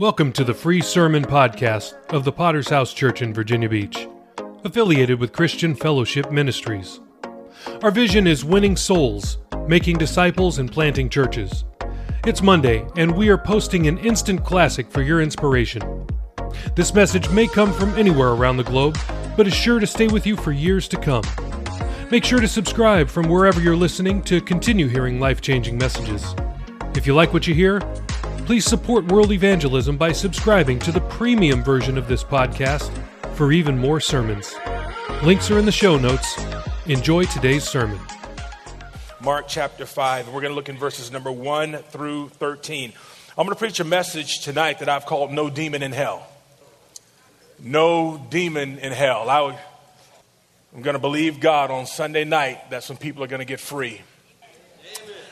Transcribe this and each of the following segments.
Welcome to the free sermon podcast of the Potter's House Church in Virginia Beach, affiliated with Christian Fellowship Ministries. Our vision is winning souls, making disciples, and planting churches. It's Monday, and we are posting an instant classic for your inspiration. This message may come from anywhere around the globe, but is sure to stay with you for years to come. Make sure to subscribe from wherever you're listening to continue hearing life changing messages. If you like what you hear, please support world evangelism by subscribing to the premium version of this podcast for even more sermons. Links are in the show notes. Enjoy today's sermon. Mark chapter 5. We're going to look in verses number 1 through 13. I'm going to preach a message tonight that I've called No Demon in Hell. No Demon in Hell. I, am going to believe God on Sunday night that some people are going to get free.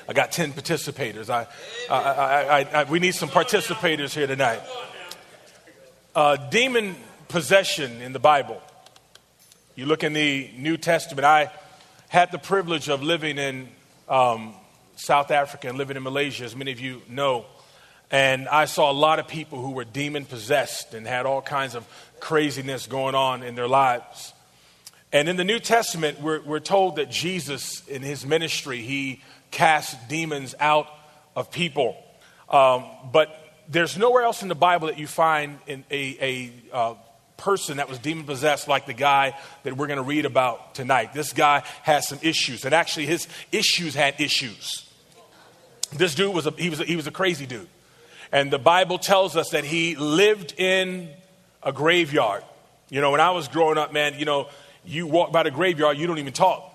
I got 10 participators. I, I, I, I we need some participators here tonight. Uh, demon possession in the Bible. You look in the New Testament. I had the privilege of living in um, South Africa and living in Malaysia, as many of you know. And I saw a lot of people who were demon possessed and had all kinds of craziness going on in their lives. And in the New Testament, we're, we're told that Jesus, in his ministry, he cast demons out of people. Um, but there's nowhere else in the Bible that you find a, a uh, person that was demon possessed like the guy that we're going to read about tonight. This guy has some issues, and actually, his issues had issues. This dude was a, he was a, he was a crazy dude. And the Bible tells us that he lived in a graveyard. You know, when I was growing up, man, you know, you walk by the graveyard, you don't even talk.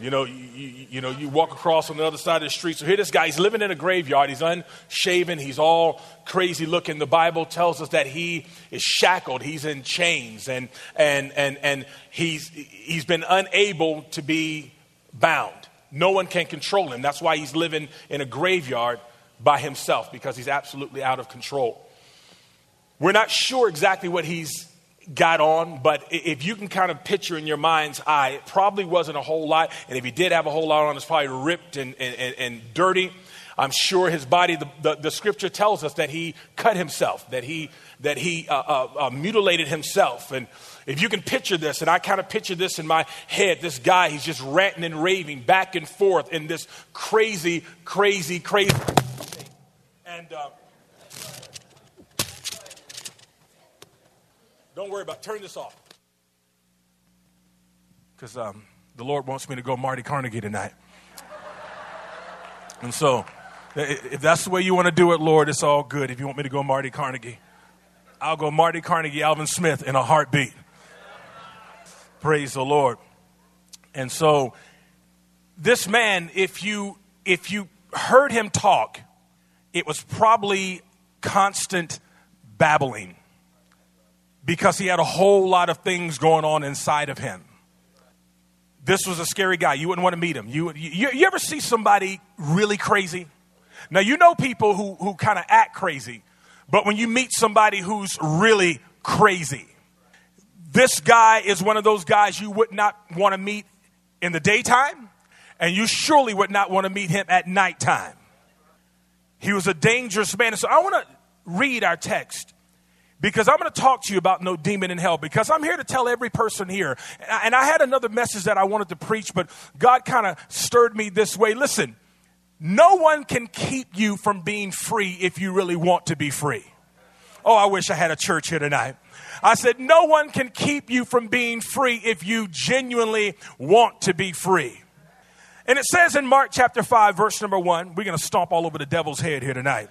You know, you, you, you, know, you walk across on the other side of the street. So here, this guy, he's living in a graveyard. He's unshaven. He's all crazy looking. The Bible tells us that he is shackled. He's in chains, and and and and he's he's been unable to be bound. No one can control him. That's why he's living in a graveyard by himself because he's absolutely out of control. We're not sure exactly what he's got on, but if you can kind of picture in your mind's eye, it probably wasn't a whole lot. And if he did have a whole lot on, it's probably ripped and, and, and dirty. I'm sure his body, the, the, the, scripture tells us that he cut himself, that he, that he uh, uh, uh, mutilated himself. And if you can picture this, and I kind of picture this in my head, this guy, he's just ranting and raving back and forth in this crazy, crazy, crazy. And Don't worry about it. Turn this off. Because um, the Lord wants me to go Marty Carnegie tonight. And so, if that's the way you want to do it, Lord, it's all good. If you want me to go Marty Carnegie, I'll go Marty Carnegie, Alvin Smith in a heartbeat. Praise the Lord. And so, this man, if you if you heard him talk, it was probably constant babbling because he had a whole lot of things going on inside of him. This was a scary guy. You wouldn't want to meet him. You, you, you ever see somebody really crazy? Now, you know people who, who kind of act crazy, but when you meet somebody who's really crazy, this guy is one of those guys you would not want to meet in the daytime, and you surely would not want to meet him at nighttime. He was a dangerous man. So I want to read our text because I'm going to talk to you about no demon in hell because I'm here to tell every person here. And I had another message that I wanted to preach, but God kind of stirred me this way. Listen, no one can keep you from being free if you really want to be free. Oh, I wish I had a church here tonight. I said, no one can keep you from being free if you genuinely want to be free. And it says in Mark chapter 5, verse number 1, we're going to stomp all over the devil's head here tonight.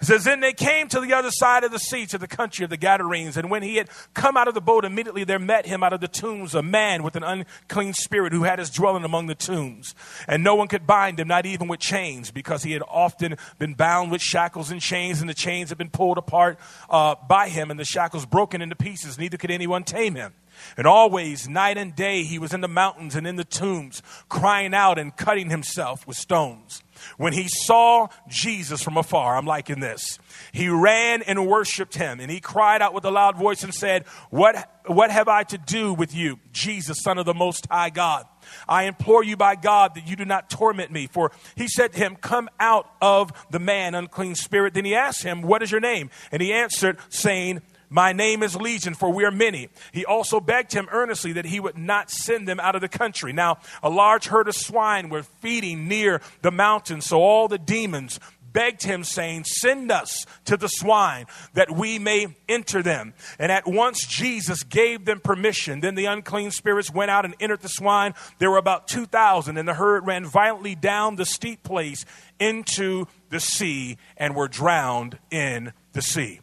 It says, Then they came to the other side of the sea, to the country of the Gadarenes. And when he had come out of the boat, immediately there met him out of the tombs a man with an unclean spirit who had his dwelling among the tombs. And no one could bind him, not even with chains, because he had often been bound with shackles and chains, and the chains had been pulled apart uh, by him, and the shackles broken into pieces. Neither could anyone tame him. And always, night and day, he was in the mountains and in the tombs, crying out and cutting himself with stones. When he saw Jesus from afar, I'm liking this. He ran and worshiped him, and he cried out with a loud voice and said, What, what have I to do with you, Jesus, Son of the Most High God? I implore you by God that you do not torment me. For he said to him, Come out of the man, unclean spirit. Then he asked him, What is your name? And he answered, saying, my name is Legion, for we are many. He also begged him earnestly that he would not send them out of the country. Now, a large herd of swine were feeding near the mountain, so all the demons begged him, saying, Send us to the swine that we may enter them. And at once Jesus gave them permission. Then the unclean spirits went out and entered the swine. There were about 2,000, and the herd ran violently down the steep place into the sea and were drowned in the sea.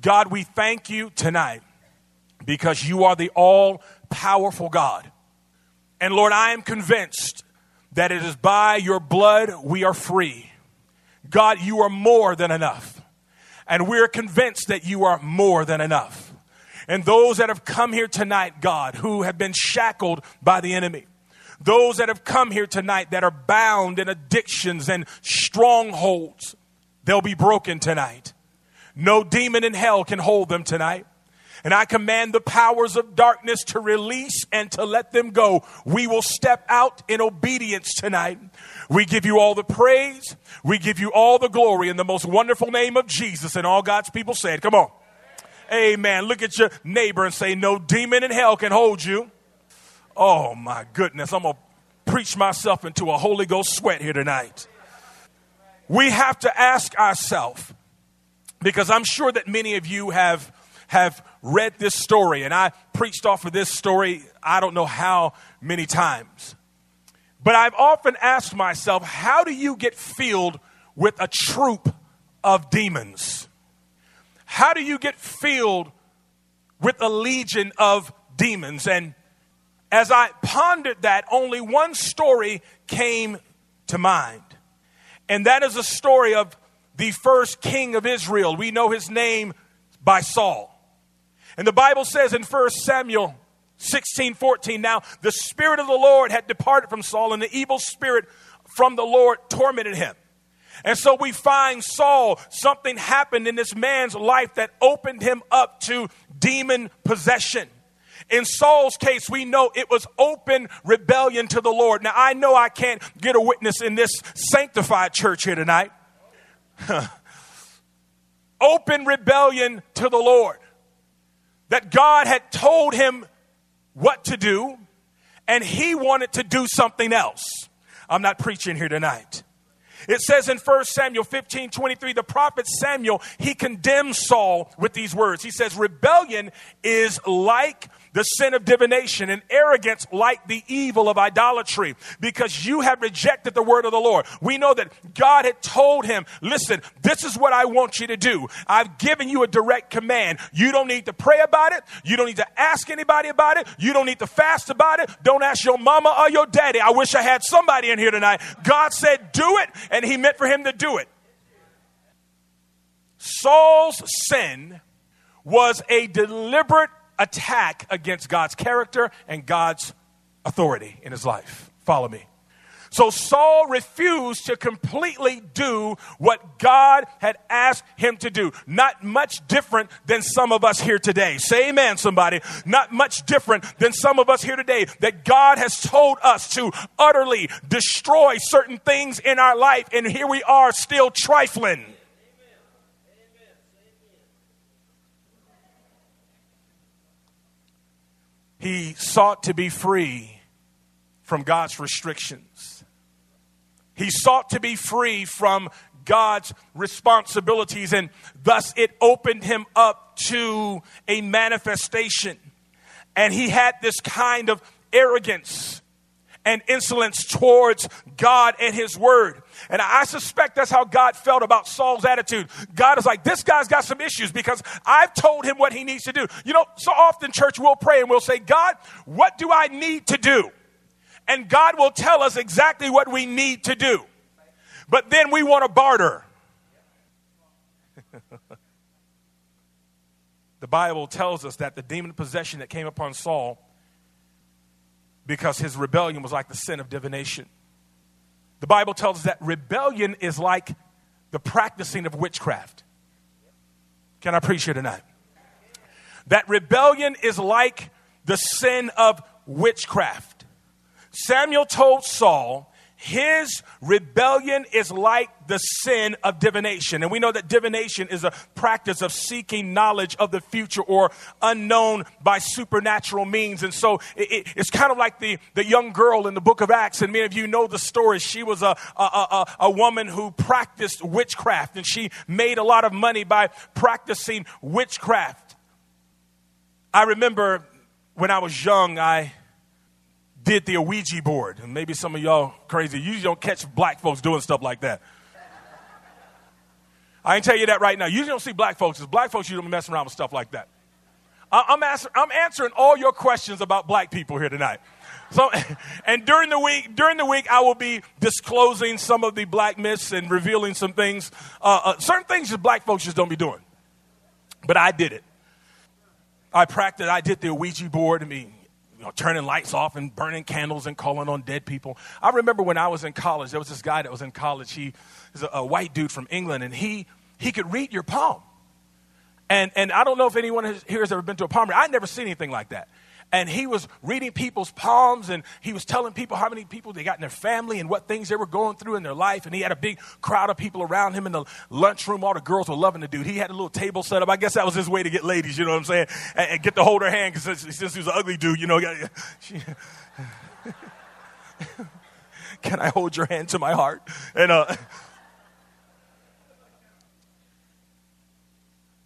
God, we thank you tonight because you are the all powerful God. And Lord, I am convinced that it is by your blood we are free. God, you are more than enough. And we're convinced that you are more than enough. And those that have come here tonight, God, who have been shackled by the enemy, those that have come here tonight that are bound in addictions and strongholds, they'll be broken tonight. No demon in hell can hold them tonight. And I command the powers of darkness to release and to let them go. We will step out in obedience tonight. We give you all the praise. We give you all the glory in the most wonderful name of Jesus. And all God's people said, Come on. Amen. Look at your neighbor and say, No demon in hell can hold you. Oh my goodness. I'm going to preach myself into a Holy Ghost sweat here tonight. We have to ask ourselves, because I'm sure that many of you have have read this story, and I preached off of this story I don't know how many times. But I've often asked myself, how do you get filled with a troop of demons? How do you get filled with a legion of demons? And as I pondered that, only one story came to mind. And that is a story of the first king of Israel. We know his name by Saul. And the Bible says in 1 Samuel 16 14, now the Spirit of the Lord had departed from Saul, and the evil spirit from the Lord tormented him. And so we find Saul, something happened in this man's life that opened him up to demon possession. In Saul's case, we know it was open rebellion to the Lord. Now, I know I can't get a witness in this sanctified church here tonight. open rebellion to the Lord. That God had told him what to do, and he wanted to do something else. I'm not preaching here tonight. It says in 1 Samuel 15 23, the prophet Samuel, he condemns Saul with these words. He says, Rebellion is like the sin of divination and arrogance like the evil of idolatry because you have rejected the word of the Lord. We know that God had told him, listen, this is what I want you to do. I've given you a direct command. You don't need to pray about it. You don't need to ask anybody about it. You don't need to fast about it. Don't ask your mama or your daddy. I wish I had somebody in here tonight. God said, do it, and he meant for him to do it. Saul's sin was a deliberate attack against God's character and God's authority in his life. Follow me. So Saul refused to completely do what God had asked him to do. Not much different than some of us here today. Say amen, somebody. Not much different than some of us here today. That God has told us to utterly destroy certain things in our life, and here we are still trifling. He sought to be free from God's restrictions. He sought to be free from God's responsibilities, and thus it opened him up to a manifestation. And he had this kind of arrogance and insolence towards God and his word. And I suspect that's how God felt about Saul's attitude. God is like, this guy's got some issues because I've told him what he needs to do. You know, so often, church, we'll pray and we'll say, God, what do I need to do? And God will tell us exactly what we need to do. But then we want to barter. the Bible tells us that the demon possession that came upon Saul because his rebellion was like the sin of divination. The Bible tells us that rebellion is like the practicing of witchcraft. Can I preach here tonight? That rebellion is like the sin of witchcraft. Samuel told Saul, his rebellion is like the sin of divination. And we know that divination is a practice of seeking knowledge of the future or unknown by supernatural means. And so it, it, it's kind of like the, the young girl in the book of Acts. And many of you know the story. She was a, a, a, a woman who practiced witchcraft and she made a lot of money by practicing witchcraft. I remember when I was young, I did the Ouija board. And maybe some of y'all crazy. You don't catch black folks doing stuff like that. I can tell you that right now. You don't see black folks. Because black folks, you don't mess around with stuff like that. I'm, I'm answering all your questions about black people here tonight. So, and during the week, during the week, I will be disclosing some of the black myths and revealing some things, uh, uh, certain things that black folks just don't be doing. But I did it. I practiced. I did the Ouija board. I mean, you know, turning lights off and burning candles and calling on dead people. I remember when I was in college, there was this guy that was in college. He is a, a white dude from England, and he, he could read your palm. And, and I don't know if anyone has, here has ever been to a palm reading. I'd never seen anything like that and he was reading people's palms and he was telling people how many people they got in their family and what things they were going through in their life. And he had a big crowd of people around him in the lunchroom. All the girls were loving the dude. He had a little table set up. I guess that was his way to get ladies, you know what I'm saying? And, and get to hold her hand because since, he was an ugly dude, you know. She, can I hold your hand to my heart? And, uh,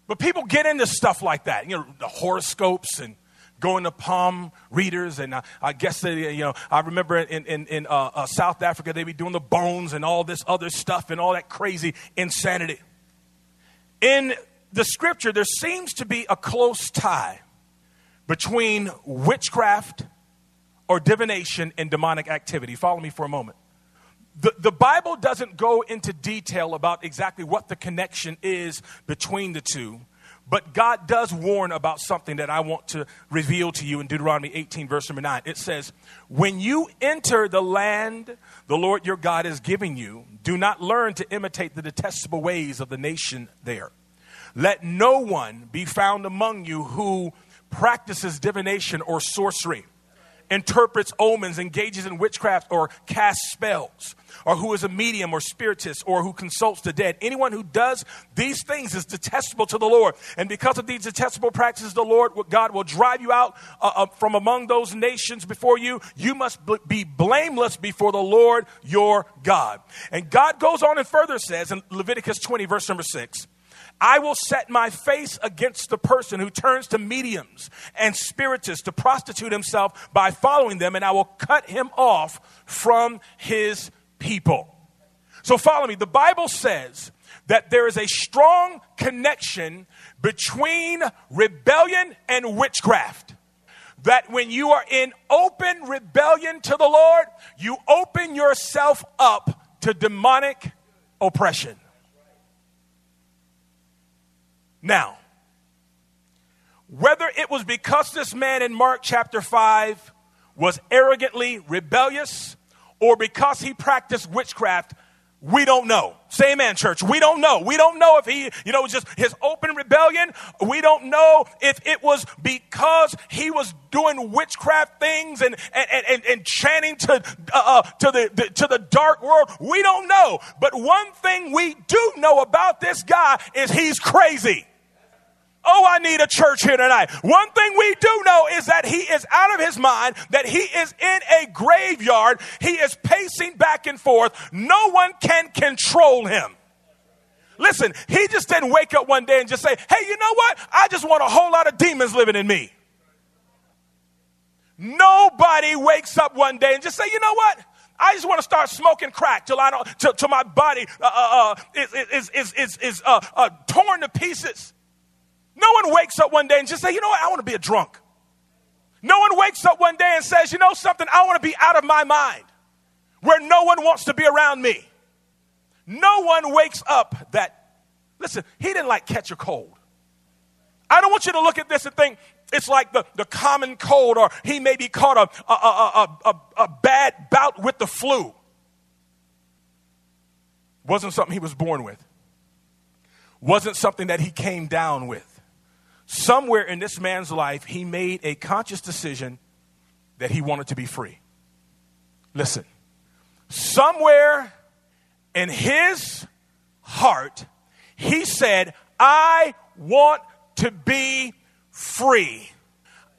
but people get into stuff like that, you know, the horoscopes and going to palm readers, and I, I guess they, you know, I remember in in, in uh, uh, South Africa they be doing the bones and all this other stuff and all that crazy insanity. In the scripture, there seems to be a close tie between witchcraft or divination and demonic activity. Follow me for a moment. The, the Bible doesn't go into detail about exactly what the connection is between the two, but God does warn about something that I want to reveal to you in Deuteronomy 18, verse number 9. It says, When you enter the land the Lord your God is giving you, do not learn to imitate the detestable ways of the nation there. Let no one be found among you who practices divination or sorcery interprets omens, engages in witchcraft, or casts spells, or who is a medium or spiritist, or who consults the dead. Anyone who does these things is detestable to the Lord. And because of these detestable practices, the Lord, God will drive you out uh, uh, from among those nations before you. You must be blameless before the Lord your God. And God goes on and further says in Leviticus 20, verse number 6. I will set my face against the person who turns to mediums and spiritists to prostitute himself by following them, and I will cut him off from his people. So, follow me. The Bible says that there is a strong connection between rebellion and witchcraft. That when you are in open rebellion to the Lord, you open yourself up to demonic oppression. Now, whether it was because this man in Mark chapter 5 was arrogantly rebellious or because he practiced witchcraft, we don't know. Say amen, church. We don't know. We don't know if he, you know, just his open rebellion. We don't know if it was because he was doing witchcraft things and and, and, and chanting to uh, uh, to the, the to the dark world. We don't know. But one thing we do know about this guy is he's crazy. Oh, I need a church here tonight. One thing we do know is that he is out of his mind, that he is in a graveyard. He is pacing back and forth. No one can control him. Listen, he just didn't wake up one day and just say, hey, you know what? I just want a whole lot of demons living in me. Nobody wakes up one day and just say, you know what? I just want to start smoking crack till I don't, till, till my body uh, uh, uh is, is, is, is, is uh, uh, torn to pieces. No one wakes up one day and just say, you know what, I want to be a drunk. No one wakes up one day and says, you know something, I want to be out of my mind where no one wants to be around me. No one wakes up that, listen, he didn't like catch a cold. I don't want you to look at this and think it's like the, the common cold or he maybe caught a, a, a, a, a bad bout with the flu. Wasn't something he was born with. Wasn't something that he came down with somewhere in this man's life, he made a conscious decision that he wanted to be free. Listen, somewhere in his heart, he said, I want to be free.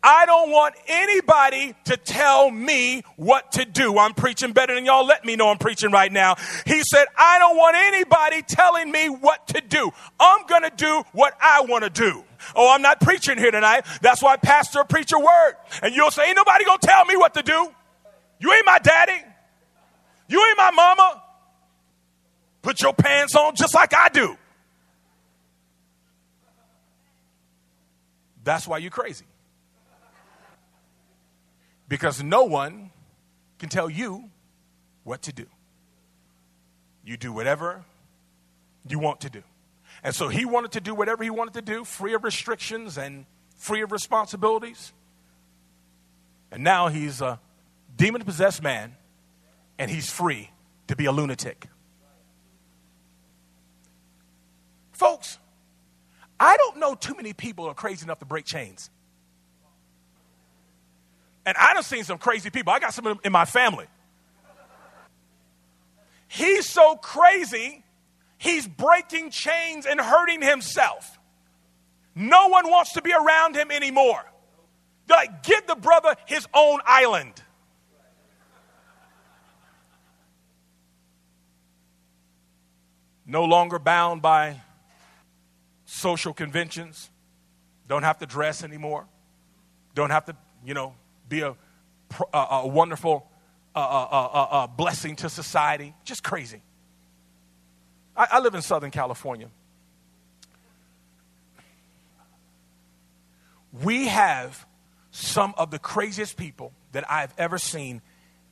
I don't want anybody to tell me what to do. I'm preaching better than y'all. Let me know I'm preaching right now. He said, I don't want anybody telling me what to do. I'm going to do what I want to do. Oh, I'm not preaching here tonight. That's why pastor preach a word. And you'll say, ain't nobody going to tell me what to do. You ain't my daddy. You ain't my mama. Put your pants on just like I do. That's why you're crazy because no one can tell you what to do. You do whatever you want to do. And so he wanted to do whatever he wanted to do, free of restrictions and free of responsibilities. And now he's a demon possessed man and he's free to be a lunatic. Folks, I don't know too many people are crazy enough to break chains. And I done seen some crazy people. I got some in my family. He's so crazy, he's breaking chains and hurting himself. No one wants to be around him anymore. They're like, give the brother his own island. No longer bound by social conventions. Don't have to dress anymore. Don't have to, you know, be a, a, a wonderful uh, blessing to society. Just crazy. I, I live in Southern California. We have some of the craziest people that I've ever seen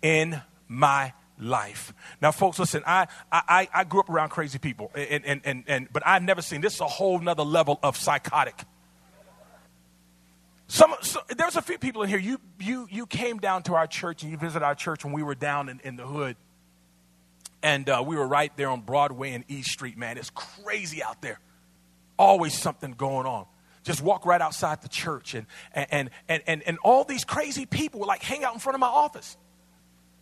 in my life. Now, folks, listen, I, I, I grew up around crazy people, and, and, and, and, but I've never seen this is a whole nother level of psychotic. Some, so, there's a few people in here. You, you, you came down to our church and you visited our church when we were down in, in the hood. And uh, we were right there on Broadway and East Street, man. It's crazy out there. Always something going on. Just walk right outside the church. And, and, and, and, and all these crazy people would like hang out in front of my office.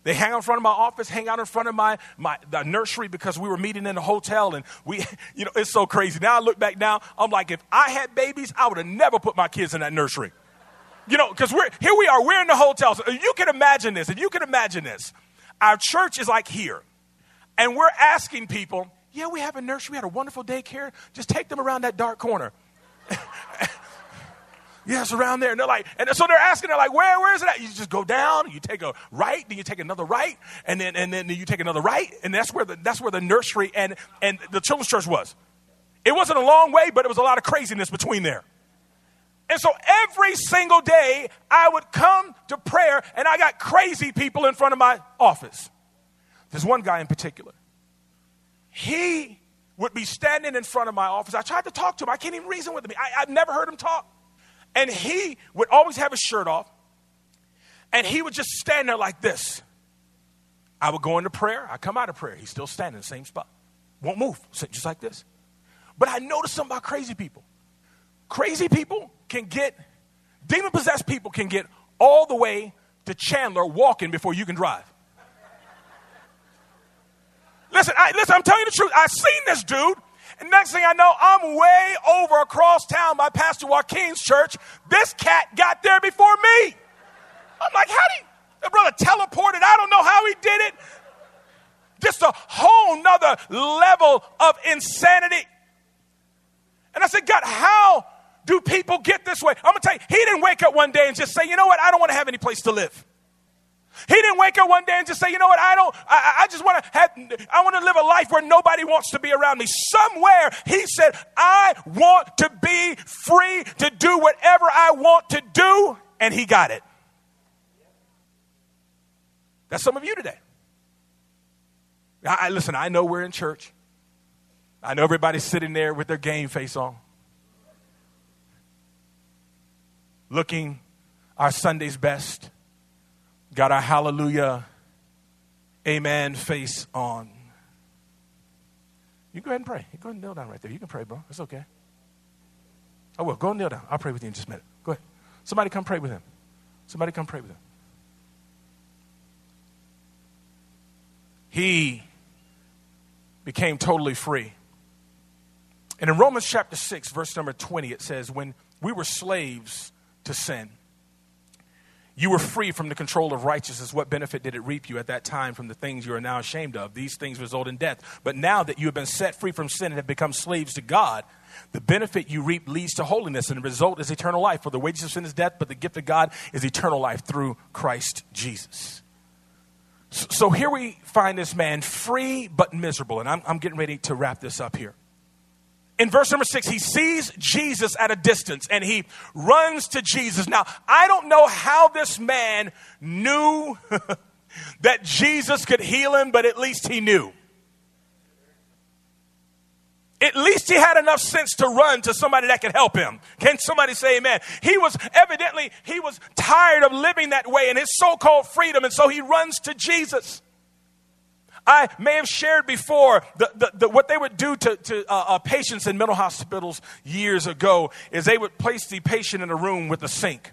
They hang out in front of my office, hang out in front of my, my the nursery because we were meeting in a hotel and we, you know, it's so crazy. Now I look back now, I'm like, if I had babies, I would have never put my kids in that nursery. You know, because we're here we are, we're in the hotels. Uh, you can imagine this, and you can imagine this. Our church is like here, and we're asking people, yeah, we have a nursery, we had a wonderful daycare. Just take them around that dark corner. yes, around there. And they're like, and so they're asking, they're like, where, where is it at? You just go down, you take a right, then you take another right, and then and then you take another right, and that's where the that's where the nursery and and the children's church was. It wasn't a long way, but it was a lot of craziness between there. And so every single day I would come to prayer and I got crazy people in front of my office. There's one guy in particular. He would be standing in front of my office. I tried to talk to him. I can't even reason with him. I, have never heard him talk. And he would always have his shirt off. And he would just stand there like this. I would go into prayer. I come out of prayer. He's still standing in the same spot. Won't move. Just like this. But I noticed something about crazy people. Crazy people can get, demon possessed people can get all the way to Chandler walking before you can drive. Listen, I, listen, I'm telling you the truth. I've seen this dude. And next thing I know, I'm way over across town by Pastor Joaquin's church. This cat got there before me. I'm like, how did the brother teleported? I don't know how he did it. Just a whole nother level of insanity. And I said, God, how do people get this way? I'm going to tell you, he didn't wake up one day and just say, you know what, I don't want to have any place to live. He didn't wake up one day and just say, you know what, I don't, I, I just want to have, I want to live a life where nobody wants to be around me. Somewhere he said, I want to be free to do whatever I want to do. And he got it. That's some of you today. I, I listen, I know we're in church. I know everybody's sitting there with their game face on. Looking our Sunday's best, got our hallelujah, amen face on. You go ahead and pray. You go ahead and kneel down right there. You can pray, bro. It's okay. I will. Go kneel down. I'll pray with you in just a minute. Go ahead. Somebody come pray with him. Somebody come pray with him. he became totally free. And in Romans chapter 6, verse number 20, it says, When we were slaves to sin, you were free from the control of righteousness. What benefit did it reap you at that time from the things you are now ashamed of? These things result in death. But now that you have been set free from sin and have become slaves to God, the benefit you reap leads to holiness, and the result is eternal life. For the wages of sin is death, but the gift of God is eternal life through Christ Jesus. So here we find this man free but miserable, and I'm, I'm getting ready to wrap this up here in verse number six, he sees Jesus at a distance and he runs to Jesus. Now, I don't know how this man knew that Jesus could heal him, but at least he knew. At least he had enough sense to run to somebody that could help him. Can somebody say amen? He was evidently, he was tired of living that way in his so called freedom, and so he runs to Jesus. I may have shared before the, the, the, what they would do to, to uh, uh, patients in mental hospitals years ago is they would place the patient in a room with a sink.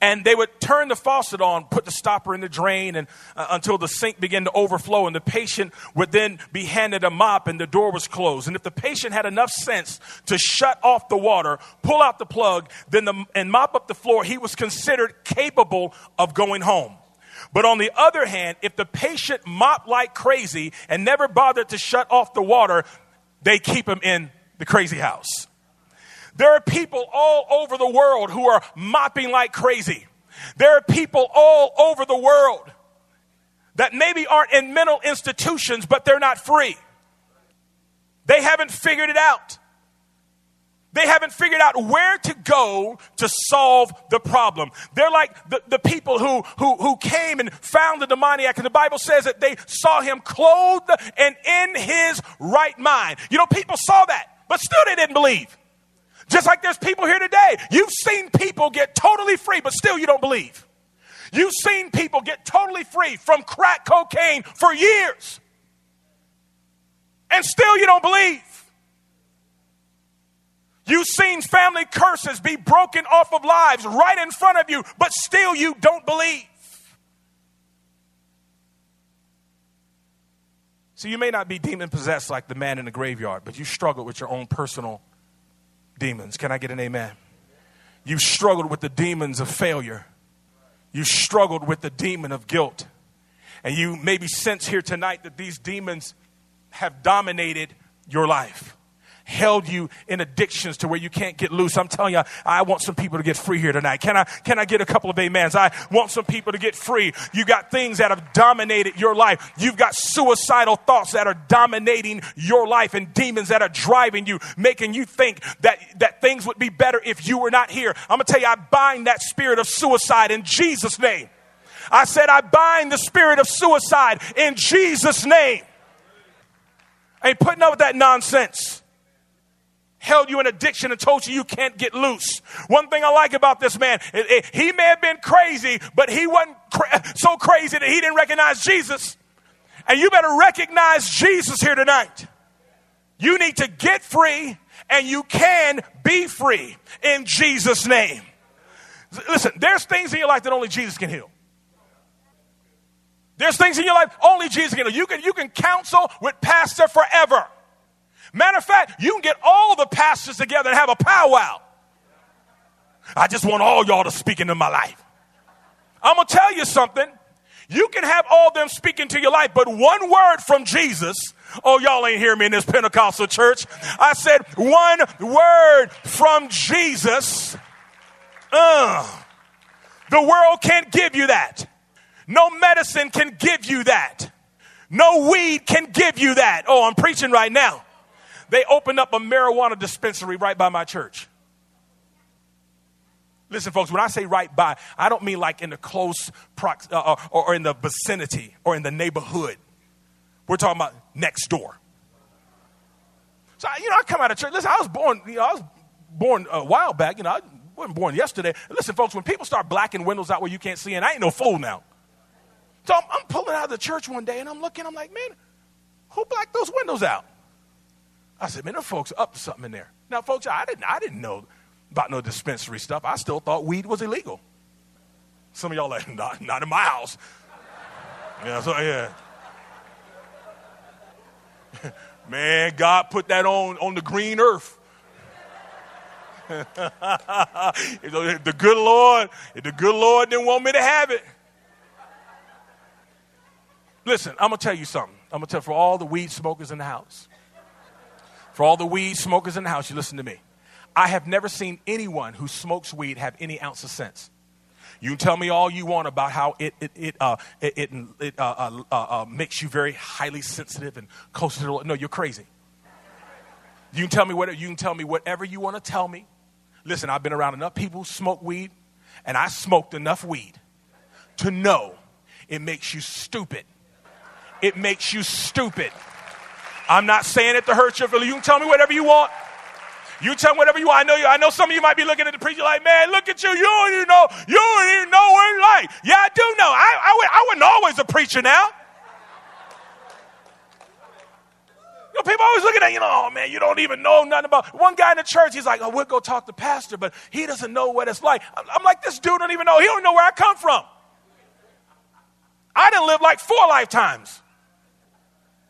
And they would turn the faucet on, put the stopper in the drain, and uh, until the sink began to overflow. And the patient would then be handed a mop, and the door was closed. And if the patient had enough sense to shut off the water, pull out the plug, then the, and mop up the floor, he was considered capable of going home. But on the other hand, if the patient mopped like crazy and never bothered to shut off the water, they keep him in the crazy house. There are people all over the world who are mopping like crazy. There are people all over the world that maybe aren't in mental institutions, but they're not free. They haven't figured it out. They haven't figured out where to go to solve the problem. They're like the, the people who, who, who came and found the demoniac, and the Bible says that they saw him clothed and in his right mind. You know, people saw that, but still they didn't believe. Just like there's people here today. You've seen people get totally free, but still you don't believe. You've seen people get totally free from crack cocaine for years, and still you don't believe. You've seen family curses be broken off of lives right in front of you, but still you don't believe. So you may not be demon possessed like the man in the graveyard, but you struggle with your own personal demons. Can I get an amen? You've struggled with the demons of failure. You struggled with the demon of guilt. And you maybe sense here tonight that these demons have dominated your life held you in addictions to where you can't get loose. I'm telling you, I want some people to get free here tonight. Can I, can I get a couple of amens? I want some people to get free. You got things that have dominated your life. You've got suicidal thoughts that are dominating your life and demons that are driving you, making you think that, that things would be better if you were not here. I'm going to tell you, I bind that spirit of suicide in Jesus' name. I said, I bind the spirit of suicide in Jesus' name. I ain't putting up with that nonsense held you in addiction and told you you can't get loose. One thing I like about this man, it, it, he may have been crazy, but he wasn't cra- so crazy that he didn't recognize Jesus. And you better recognize Jesus here tonight. You need to get free and you can be free in Jesus' name. Listen, there's things in your life that only Jesus can heal. There's things in your life only Jesus can heal. You can, you can counsel with pastor forever. Matter of fact, you can get all the pastors together and have a powwow. I just want all y'all to speak into my life. I'm going to tell you something. You can have all them speaking to your life, but one word from Jesus. Oh, y'all ain't hear me in this Pentecostal church. I said one word from Jesus. Uh, the world can't give you that. No medicine can give you that. No weed can give you that. Oh, I'm preaching right now they opened up a marijuana dispensary right by my church. Listen, folks, when I say right by, I don't mean like in the close prox- uh, uh, or, or in the vicinity or in the neighborhood. We're talking about next door. So, you know, I come out of church. Listen, I was born, you know, I was born a while back. You know, I wasn't born yesterday. Listen, folks, when people start blacking windows out where you can't see, and I ain't no fool now. So I'm, I'm pulling out of the church one day, and I'm looking, I'm like, man, who blacked those windows out? I said, man, them folks are up to something in there. Now, folks, I didn't, I didn't know about no dispensary stuff. I still thought weed was illegal. Some of y'all like, not, not in my house. Yeah, so yeah. Man, God put that on, on the green earth. the good Lord, the good Lord didn't want me to have it. Listen, I'm gonna tell you something. I'm gonna tell for all the weed smokers in the house. For all the weed smokers in the house, you listen to me. I have never seen anyone who smokes weed have any ounce of sense. You can tell me all you want about how it it it uh, it, it, uh, uh, uh, uh makes you very highly sensitive and close to the no. You're crazy. You can tell me whatever you can tell me whatever you want to tell me. Listen, I've been around enough people who smoke weed, and I smoked enough weed to know it makes you stupid. It makes you stupid. I'm not saying it to hurt your feelings. You can tell me whatever you want. You tell me whatever you want. I know you. I know some of you might be looking at the preacher like, man, look at you. You don't even know. You don't even know what it's like. Yeah, I do know. I, I, I wasn't always a preacher now. You know, people always looking at you know, oh man, you don't even know nothing about. One guy in the church, he's like, oh, we'll go talk to pastor, but he doesn't know what it's like. I'm like, this dude don't even know. He don't know where I come from. I didn't live like four lifetimes.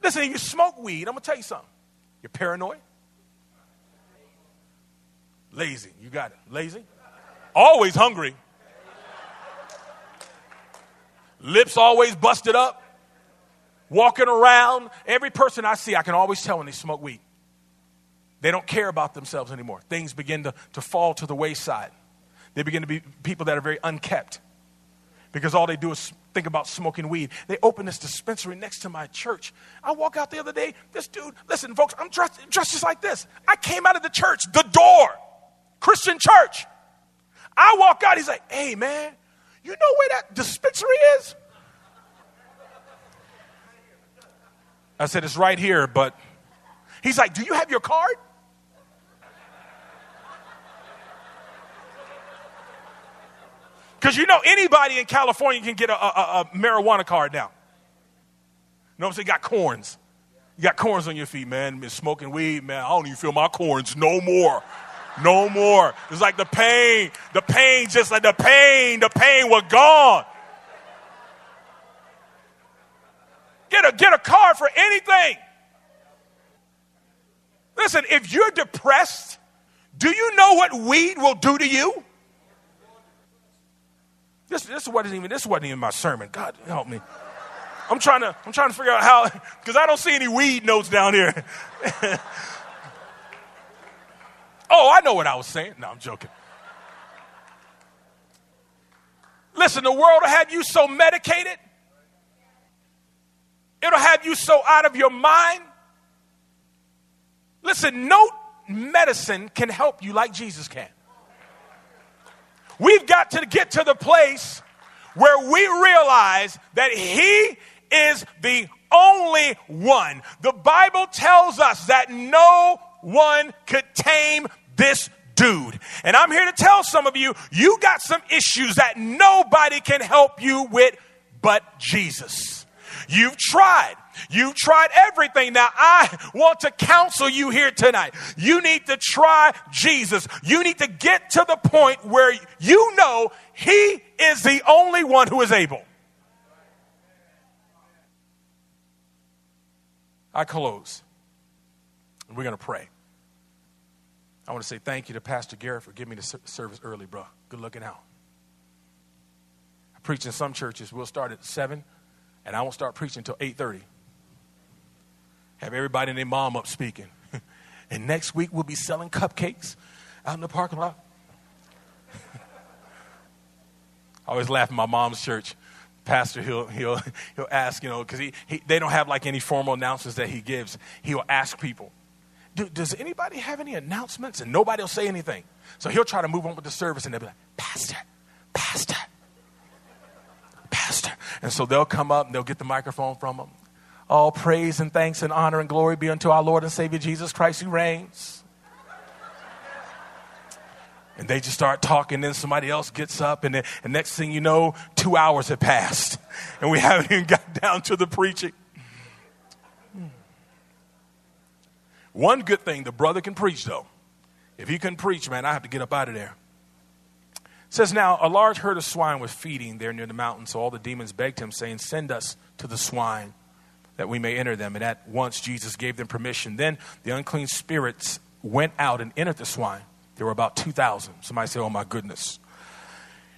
Listen, you smoke weed. I'm gonna tell you something. You're paranoid. Lazy. You got it. Lazy. Always hungry. Lips always busted up. Walking around. Every person I see, I can always tell when they smoke weed. They don't care about themselves anymore. Things begin to, to fall to the wayside. They begin to be people that are very unkept because all they do is think about smoking weed. They open this dispensary next to my church. I walk out the other day, this dude, listen, folks, I'm dressed, dressed just like this. I came out of the church, the door. Christian church. I walk out, he's like, hey, man, you know where that dispensary is? I said, it's right here, but he's like, do you have your card? Because you know, anybody in California can get a, a, a, marijuana card now. You know what I'm saying? Got corns. You got corns on your feet, man. Been smoking weed, man. I don't even feel my corns no more. No more. It's like the pain, the pain, just like the pain, the pain was gone. Get a, get a card for anything. Listen, if you're depressed, do you know what weed will do to you? This, this wasn't even this wasn't even my sermon. God help me. I'm trying to I'm trying to figure out how because I don't see any weed notes down here. Oh, I know what I was saying. No, I'm joking. Listen, the world will have you so medicated, it'll have you so out of your mind. Listen, no medicine can help you like Jesus can. We've got to get to the place where we realize that He is the only one. The Bible tells us that no one could tame this dude. And I'm here to tell some of you, you got some issues that nobody can help you with but Jesus. You've tried. You've tried everything. Now, I want to counsel you here tonight. You need to try Jesus. You need to get to the point where you know He is the only one who is able. I close. We're going to pray. I want to say thank you to Pastor Garrett for giving me the service early, bro. Good looking out. I preach in some churches. We'll start at 7, and I won't start preaching until 8.30. Have everybody and their mom up speaking. and next week, we'll be selling cupcakes out in the parking lot. I always laugh at my mom's church. Pastor, he'll, he'll, he'll ask, you know, because he, he, they don't have like any formal announcements that he gives. He'll ask people, do, does anybody have any announcements? And nobody will say anything. So he'll try to move on with the service and they'll be like, Pastor, Pastor, Pastor. And so they'll come up and they'll get the microphone from them. All praise and thanks and honor and glory be unto our Lord and Savior Jesus Christ who reigns. And they just start talking, then somebody else gets up, and, then, and next thing you know, two hours have passed, and we haven't even got down to the preaching. One good thing, the brother can preach, though. If he can preach, man, I have to get up out of there. Says, Now, a large herd of swine was feeding there near the mountain, so all the demons begged him, saying, Send us to the swine that we may enter them. And at once Jesus gave them permission. Then the unclean spirits went out and entered the swine. There were about 2,000. Somebody say, Oh my goodness.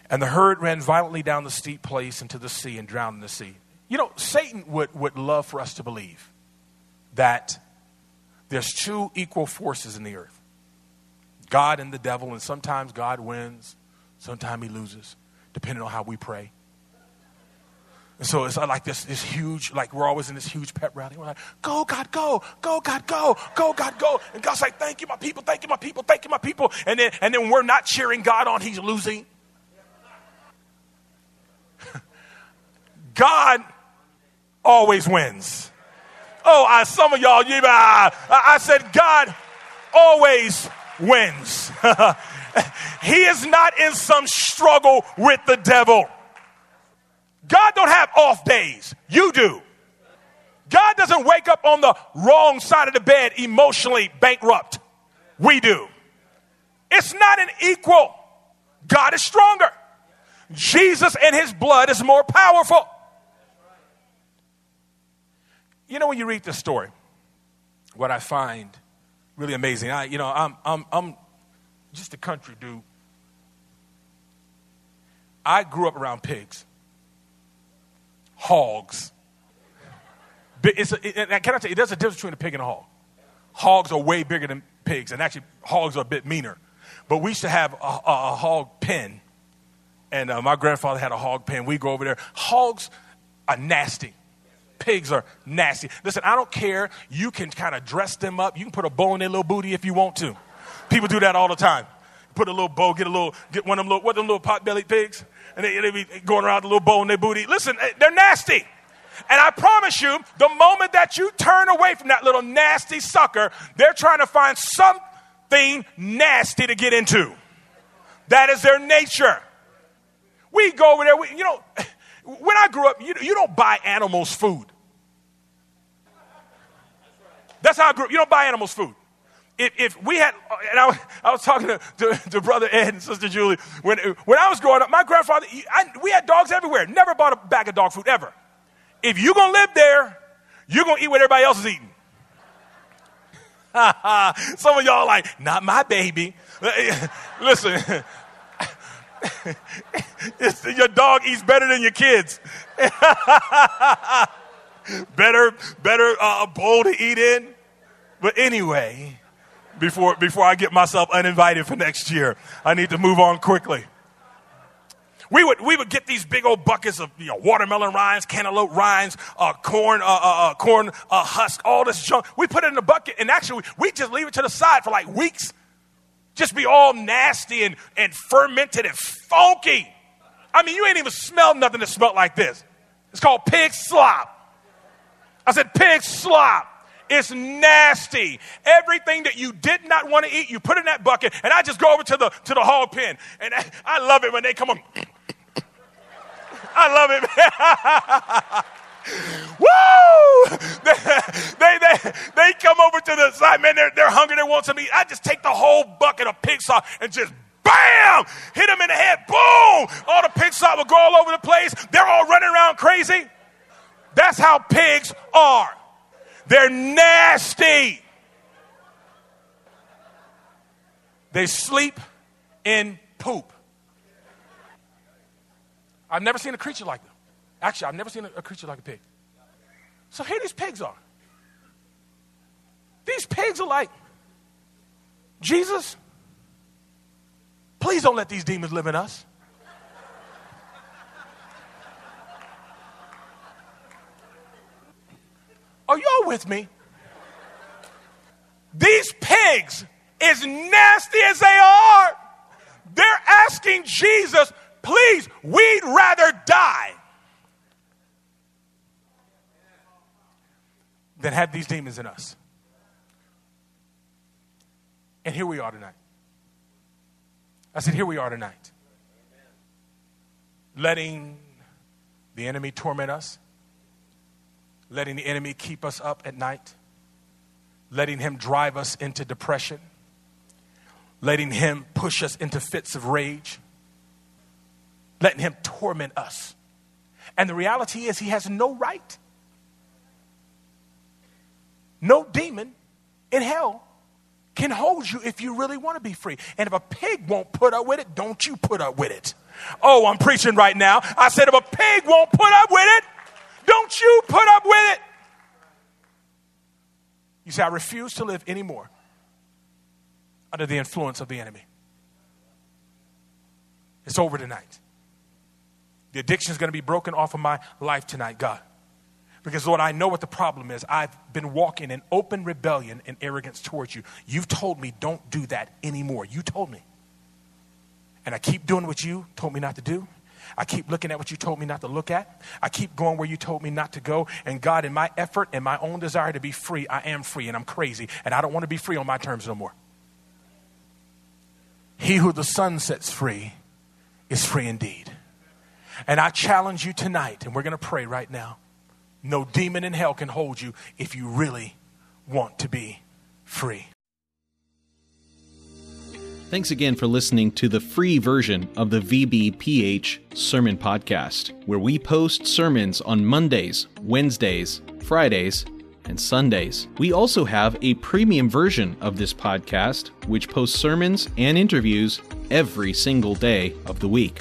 And the herd ran violently down the steep place into the sea and drowned in the sea. You know, Satan would, would love for us to believe that there's two equal forces in the earth God and the devil, and sometimes God wins, sometimes he loses, depending on how we pray. And so it's like this, this huge, like we're always in this huge pep rally. We're like, go, God, go, go, God, go, go, God, go. And God's like, thank you, my people, thank you, my people, thank you, my people. And then, and then we're not cheering God on, he's losing. God always wins. Oh, I, some of y'all, you, I, I said, God always wins. he is not in some struggle with the devil. God don't have off days. You do. God doesn't wake up on the wrong side of the bed emotionally bankrupt. We do. It's not an equal. God is stronger. Jesus and his blood is more powerful. You know, when you read this story, what I find really amazing, I, you know, I'm, I'm, I'm just a country dude. I grew up around pigs hogs. But It's a, it, can I tell you, there's a difference between a pig and a hog. Hogs are way bigger than pigs, and actually, hogs are a bit meaner. But we used to have a, a, a hog pen, and uh, my grandfather had a hog pen. We go over there. Hogs are nasty. Pigs are nasty. Listen, I don't care. You can kind of dress them up. You can put a bow in their little booty if you want to. People do that all the time. Put a little bow, get a little, get one of them little, what them little pot-bellied pigs? and they, they be going around with a little bow in their booty. Listen, they're nasty. And I promise you, the moment that you turn away from that little nasty sucker, they're trying to find something nasty to get into. That is their nature. We go over there, we, you know, when I grew up, you, you don't buy animals food. That's how I grew up. You don't buy animals food if, if we had, and I, I was talking to, to, to, Brother Ed and Sister Julie, when, when I was growing up, my grandfather, I, we had dogs everywhere. Never bought a bag of dog food, ever. If you're going to live there, you're going to eat what everybody else is eating. Some of y'all like, not my baby. Listen, your dog eats better than your kids. better, better uh, bowl to eat in. But anyway, before, before I get myself uninvited for next year. I need to move on quickly. We would, we would get these big old buckets of you know, watermelon rinds, cantaloupe rinds, uh, corn, uh, uh, uh corn uh, husk, all this junk. We put it in a bucket, and actually, we just leave it to the side for like weeks. Just be all nasty and, and fermented and funky. I mean, you ain't even smelled nothing that smelled like this. It's called pig slop. I said pig slop. It's nasty. Everything that you did not want to eat, you put in that bucket. And I just go over to the to the hog pen, and I, love it when they come on. I love it. Woo! They, they, they, come over to the side, man, they're, they're hungry, they want some meat. I just take the whole bucket of pig slop and just bam! Hit them in the head, boom! All the pig sauce will go all over the place. They're all running around crazy. That's how pigs are. They're nasty. They sleep in poop. I've never seen a creature like them. Actually, I've never seen a, creature like a pig. So here these pigs are. These pigs are like, Jesus, please don't let these demons live in us. Are y'all with me? These pigs, as nasty as they are, they're asking Jesus, please, we'd rather die than have these demons in us. And here we are tonight. I said, here we are tonight. Letting the enemy torment us letting the enemy keep us up at night, letting him drive us into depression, letting him push us into fits of rage, letting him torment us. And the reality is, he has no right. no demon in hell can hold you if you really want to be free. And if a pig won't put up with it, don't you put up with it. Oh, I'm preaching right now. I said, if a pig won't put up with it, don't you put up with it. You say, I refuse to live anymore under the influence of the enemy. It's over tonight. The addiction is going to be broken off of my life tonight, God. Because, Lord, I know what the problem is. I've been walking in open rebellion and arrogance towards you. You've told me don't do that anymore. You told me. And I keep doing what you told me not to do. I keep looking at what you told me not to look at. I keep going where you told me not to go. And God, in my effort and my own desire to be free, I am free and I'm crazy. And I don't want to be free on my terms no more. He who the Son sets free is free indeed. And I challenge you tonight, and we're going to pray right now. No demon in hell can hold you if you really want to be free. Thanks again for listening to the free version of the VBPH Sermon Podcast, where we post sermons on Mondays, Wednesdays, Fridays, and Sundays. We also have a premium version of this podcast, which posts sermons and interviews every single day of the week.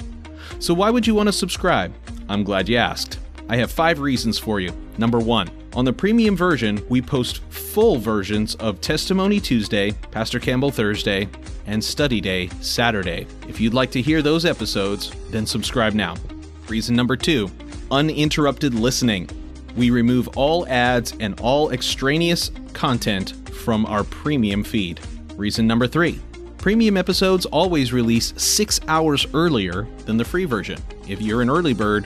So, why would you want to subscribe? I'm glad you asked. I have five reasons for you. Number one, on the premium version, we post full versions of Testimony Tuesday, Pastor Campbell Thursday, and Study Day Saturday. If you'd like to hear those episodes, then subscribe now. Reason number two, uninterrupted listening. We remove all ads and all extraneous content from our premium feed. Reason number three, Premium episodes always release six hours earlier than the free version. If you're an early bird,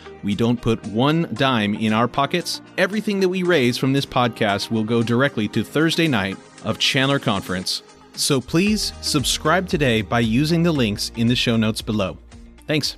We don't put one dime in our pockets. Everything that we raise from this podcast will go directly to Thursday night of Chandler Conference. So please subscribe today by using the links in the show notes below. Thanks.